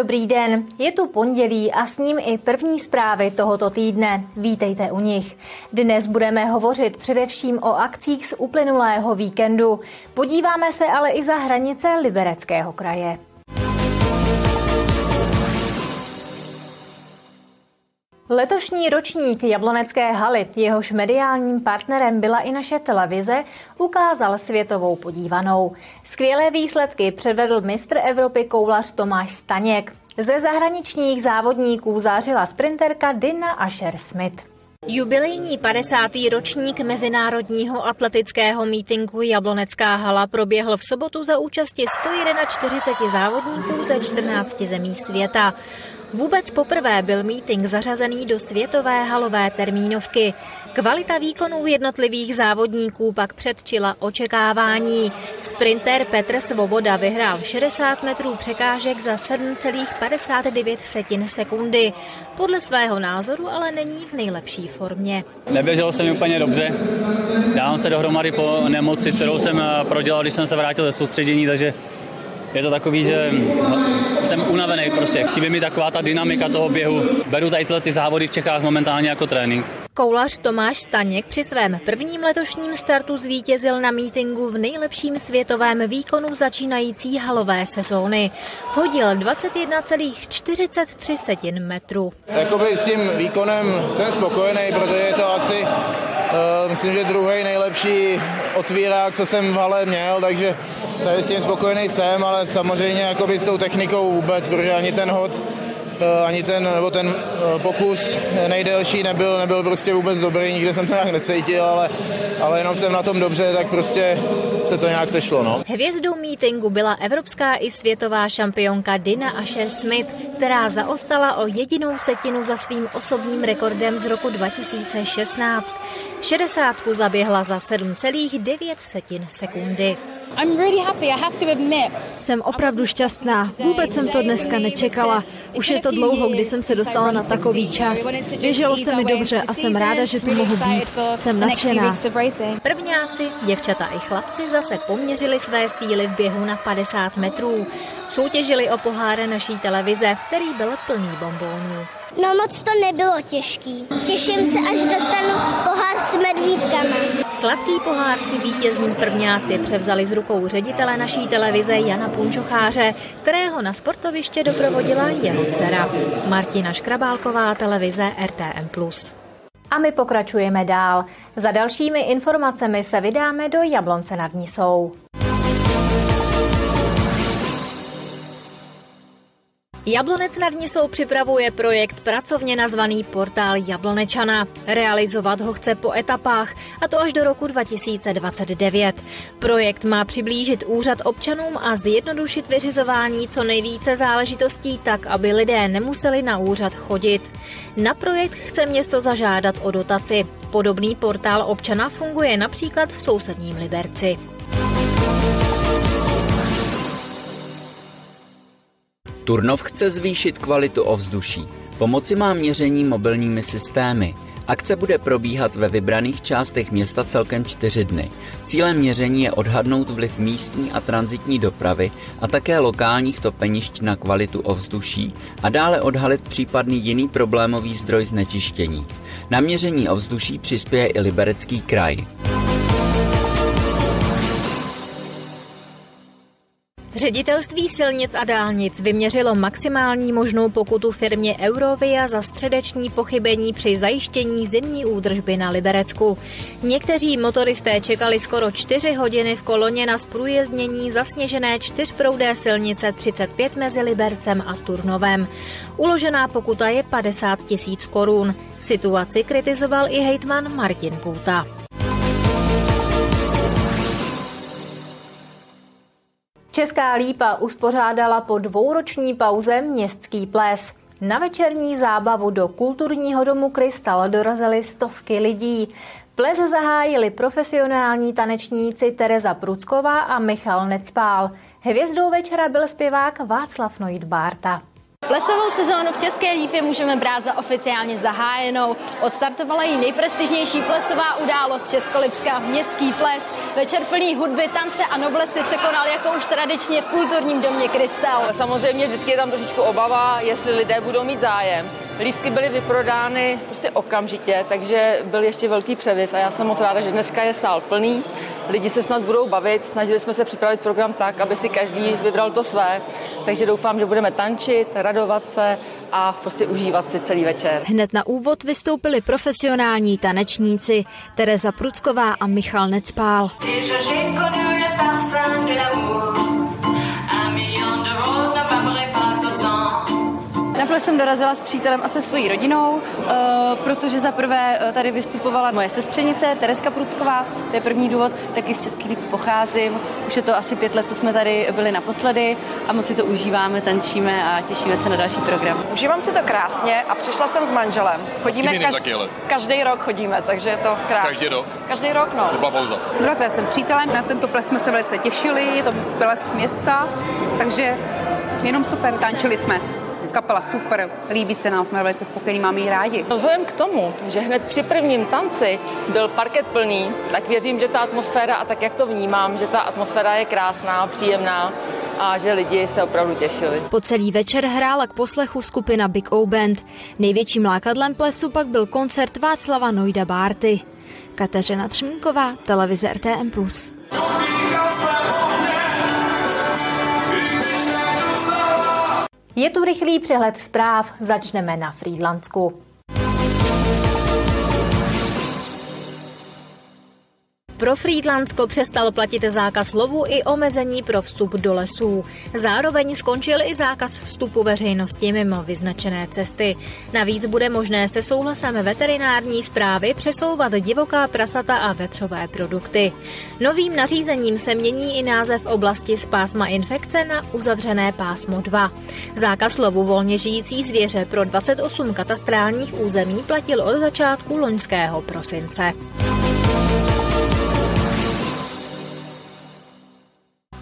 Dobrý den, je tu pondělí a s ním i první zprávy tohoto týdne. Vítejte u nich. Dnes budeme hovořit především o akcích z uplynulého víkendu. Podíváme se ale i za hranice Libereckého kraje. Letošní ročník Jablonecké haly, jehož mediálním partnerem byla i naše televize, ukázal světovou podívanou. Skvělé výsledky předvedl mistr Evropy koulař Tomáš Staněk. Ze zahraničních závodníků zářila sprinterka Dina Asher-Smith. Jubilejní 50. ročník Mezinárodního atletického mítinku Jablonecká hala proběhl v sobotu za účasti 141 závodníků ze 14 zemí světa. Vůbec poprvé byl meeting zařazený do světové halové termínovky. Kvalita výkonů jednotlivých závodníků pak předčila očekávání. Sprinter Petr Svoboda vyhrál 60 metrů překážek za 7,59 sekundy. Podle svého názoru ale není v nejlepší formě. Neběželo se mi úplně dobře. Dávám se dohromady po nemoci, kterou jsem eh, prodělal, když jsem se vrátil ze soustředění, takže je to takový, že jsem unavený prostě. Chybí mi taková ta dynamika toho běhu. Beru tady tyhle ty závody v Čechách momentálně jako trénink. Koulař Tomáš Staněk při svém prvním letošním startu zvítězil na mítingu v nejlepším světovém výkonu začínající halové sezóny. Hodil 21,43 metru. Jakoby s tím výkonem jsem spokojený, protože je to asi Uh, myslím, že druhý nejlepší otvírák, co jsem v hale měl, takže tady s tím spokojený jsem, ale samozřejmě jakoby s tou technikou vůbec, protože ani ten hod Eh, ani ten, nebo ten eh, pokus nejdelší nebyl, nebyl prostě vůbec dobrý, nikde jsem to nějak necítil, ale, ale jenom jsem na tom dobře, tak prostě se to nějak sešlo. No. Hvězdou mítingu byla evropská i světová šampionka Dina Asher Smith, která zaostala o jedinou setinu za svým osobním rekordem z roku 2016. 60 zaběhla za 7,9 sekundy. I'm really happy, I have to admit. Jsem opravdu šťastná. Vůbec jsem to dneska nečekala. Už je to dlouho, kdy jsem se dostala na takový čas. Běželo se mi dobře a jsem ráda, že tu mohu být. Jsem nadšená. Prvňáci, děvčata i chlapci zase poměřili své síly v běhu na 50 metrů. Soutěžili o poháre naší televize, který byl plný bombónů. No moc to nebylo těžký. Těším se, až dostanu pohár s medvídkama. Sladký pohár si vítězní prvňáci převzali z rukou ředitele naší televize Jana Punčocháře, kterého na sportoviště doprovodila jeho dcera. Martina Škrabálková, televize RTM+. A my pokračujeme dál. Za dalšími informacemi se vydáme do Jablonce nad Nisou. Jablonec nad Nisou připravuje projekt pracovně nazvaný Portál Jablonečana. Realizovat ho chce po etapách, a to až do roku 2029. Projekt má přiblížit úřad občanům a zjednodušit vyřizování co nejvíce záležitostí tak, aby lidé nemuseli na úřad chodit. Na projekt chce město zažádat o dotaci. Podobný portál občana funguje například v sousedním Liberci. Turnov chce zvýšit kvalitu ovzduší. Pomoci má měření mobilními systémy. Akce bude probíhat ve vybraných částech města celkem čtyři dny. Cílem měření je odhadnout vliv místní a transitní dopravy a také lokálních topenišť na kvalitu ovzduší a dále odhalit případný jiný problémový zdroj znečištění. Na měření ovzduší přispěje i Liberecký kraj. Ředitelství silnic a dálnic vyměřilo maximální možnou pokutu firmě Eurovia za středeční pochybení při zajištění zimní údržby na Liberecku. Někteří motoristé čekali skoro 4 hodiny v koloně na zprůjezdnění zasněžené čtyřproudé silnice 35 mezi Libercem a Turnovem. Uložená pokuta je 50 tisíc korun. Situaci kritizoval i hejtman Martin Půta. Česká lípa uspořádala po dvouroční pauze městský ples. Na večerní zábavu do kulturního domu Krystal dorazily stovky lidí. Ples zahájili profesionální tanečníci Tereza Prucková a Michal Necpál. Hvězdou večera byl zpěvák Václav Noit Bárta. Plesovou sezónu v České lípě můžeme brát za oficiálně zahájenou. Odstartovala ji nejprestižnější plesová událost Českolipska, městský ples. Večer plný hudby, tance a noblesy se konal jako už tradičně v kulturním domě Krystal. Samozřejmě vždycky je tam trošičku obava, jestli lidé budou mít zájem. Lístky byly vyprodány prostě okamžitě, takže byl ještě velký převis a já jsem moc ráda, že dneska je sál plný. Lidi se snad budou bavit, snažili jsme se připravit program tak, aby si každý vybral to své, takže doufám, že budeme tančit, radovat se a prostě užívat si celý večer. Hned na úvod vystoupili profesionální tanečníci Tereza Prucková a Michal Necpál. Na jsem dorazila s přítelem a se svojí rodinou, uh, protože za prvé uh, tady vystupovala moje sestřenice Tereska Prucková, to je první důvod, taky z Českých líp pocházím. Už je to asi pět let, co jsme tady byli naposledy a moc si to užíváme, tančíme a těšíme se na další program. Užívám si to krásně a přišla jsem s manželem. Chodíme každý, každý rok chodíme, takže je to krásné. Každý rok? Každý rok, no. Pauza. Dorazila jsem s přítelem, na tento ples jsme se velice těšili, je to ples města, takže jenom super, tančili jsme kapela super, líbí se nám, jsme velice spokojení, máme ji rádi. No, vzhledem k tomu, že hned při prvním tanci byl parket plný, tak věřím, že ta atmosféra a tak, jak to vnímám, že ta atmosféra je krásná, příjemná a že lidi se opravdu těšili. Po celý večer hrála k poslechu skupina Big O Band. Největším lákadlem plesu pak byl koncert Václava Nojda Bárty. Kateřina Třmínková, televize RTM+. Je tu rychlý přehled zpráv. Začneme na Frýdlansku. Pro Frýdlandsko přestal platit zákaz lovu i omezení pro vstup do lesů. Zároveň skončil i zákaz vstupu veřejnosti mimo vyznačené cesty. Navíc bude možné se souhlasem veterinární zprávy přesouvat divoká prasata a vepřové produkty. Novým nařízením se mění i název oblasti z pásma infekce na uzavřené pásmo 2. Zákaz lovu volně žijící zvěře pro 28 katastrálních území platil od začátku loňského prosince.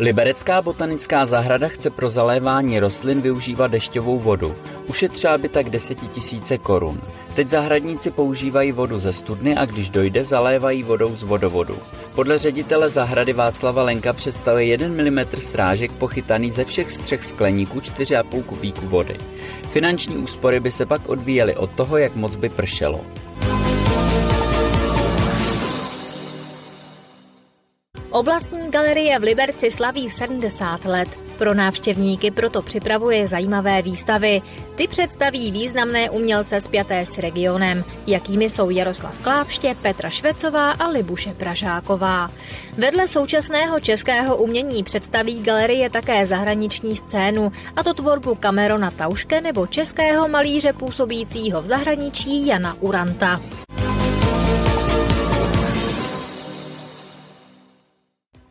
Liberecká botanická zahrada chce pro zalévání rostlin využívat dešťovou vodu. Ušetřila by tak desetitisíce korun. Teď zahradníci používají vodu ze studny a když dojde, zalévají vodou z vodovodu. Podle ředitele zahrady Václava Lenka představuje 1 mm strážek pochytaný ze všech střech skleníků 4,5 kubíku vody. Finanční úspory by se pak odvíjely od toho, jak moc by pršelo. Oblastní galerie v Liberci slaví 70 let. Pro návštěvníky proto připravuje zajímavé výstavy. Ty představí významné umělce spjaté s regionem, jakými jsou Jaroslav Klápště, Petra Švecová a Libuše Pražáková. Vedle současného českého umění představí galerie také zahraniční scénu, a to tvorbu Camerona Tauške nebo českého malíře působícího v zahraničí Jana Uranta.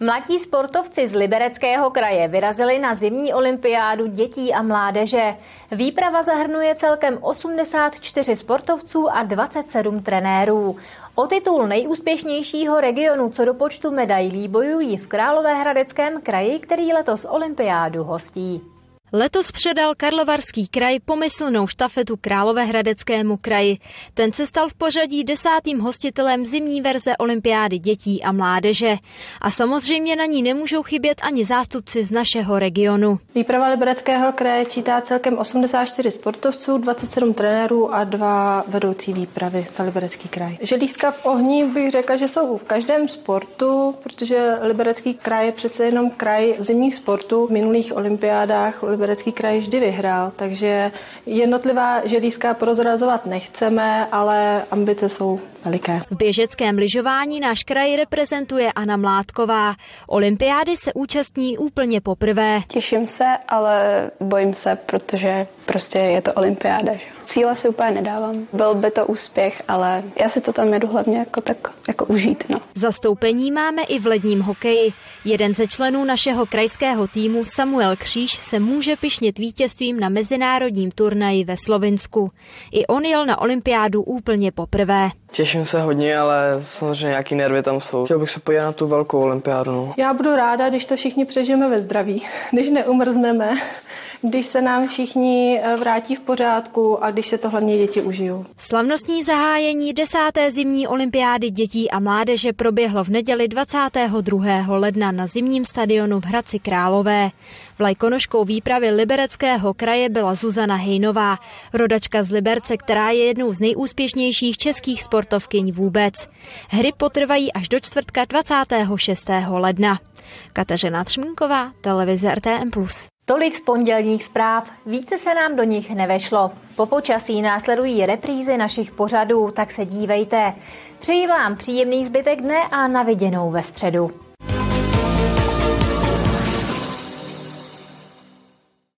Mladí sportovci z Libereckého kraje vyrazili na zimní olympiádu dětí a mládeže. Výprava zahrnuje celkem 84 sportovců a 27 trenérů. O titul nejúspěšnějšího regionu co do počtu medailí bojují v Královéhradeckém kraji, který letos olympiádu hostí. Letos předal Karlovarský kraj pomyslnou štafetu Královéhradeckému kraji. Ten se stal v pořadí desátým hostitelem zimní verze olympiády dětí a mládeže. A samozřejmě na ní nemůžou chybět ani zástupci z našeho regionu. Výprava Libereckého kraje čítá celkem 84 sportovců, 27 trenérů a dva vedoucí výpravy za Liberecký kraj. Želízka v ohni bych řekla, že jsou v každém sportu, protože Liberecký kraj je přece jenom kraj zimních sportů. V minulých olympiádách Liberecký kraj vždy vyhrál, takže jednotlivá želízka prozrazovat nechceme, ale ambice jsou veliké. V běžeckém lyžování náš kraj reprezentuje Anna Mládková. Olympiády se účastní úplně poprvé. Těším se, ale bojím se, protože prostě je to olympiáda. Cíle si úplně nedávám. Byl by to úspěch, ale já si to tam jedu hlavně jako tak jako užít. No. Zastoupení máme i v ledním hokeji. Jeden ze členů našeho krajského týmu Samuel Kříž se může pišnit vítězstvím na mezinárodním turnaji ve Slovinsku. I on jel na olympiádu úplně poprvé. Těším se hodně, ale samozřejmě nějaký nervy tam jsou. Chtěl bych se podívat na tu velkou olympiádu. No. Já budu ráda, když to všichni přežijeme ve zdraví, když neumrzneme, když se nám všichni eh, vrátí v pořádku a když se to hlavně děti užijou. Slavnostní zahájení desáté zimní olympiády dětí a mládeže proběhlo v neděli 22. ledna na zimním stadionu v Hradci Králové. Vlajkonožkou výpravy Libereckého kraje byla Zuzana Hejnová, rodačka z Liberce, která je jednou z nejúspěšnějších českých sportovkyň vůbec. Hry potrvají až do čtvrtka 26. ledna. Kateřina Třmínková, televize RTM+. Tolik z pondělních zpráv, více se nám do nich nevešlo. Po počasí následují reprízy našich pořadů, tak se dívejte. Přeji vám příjemný zbytek dne a naviděnou ve středu.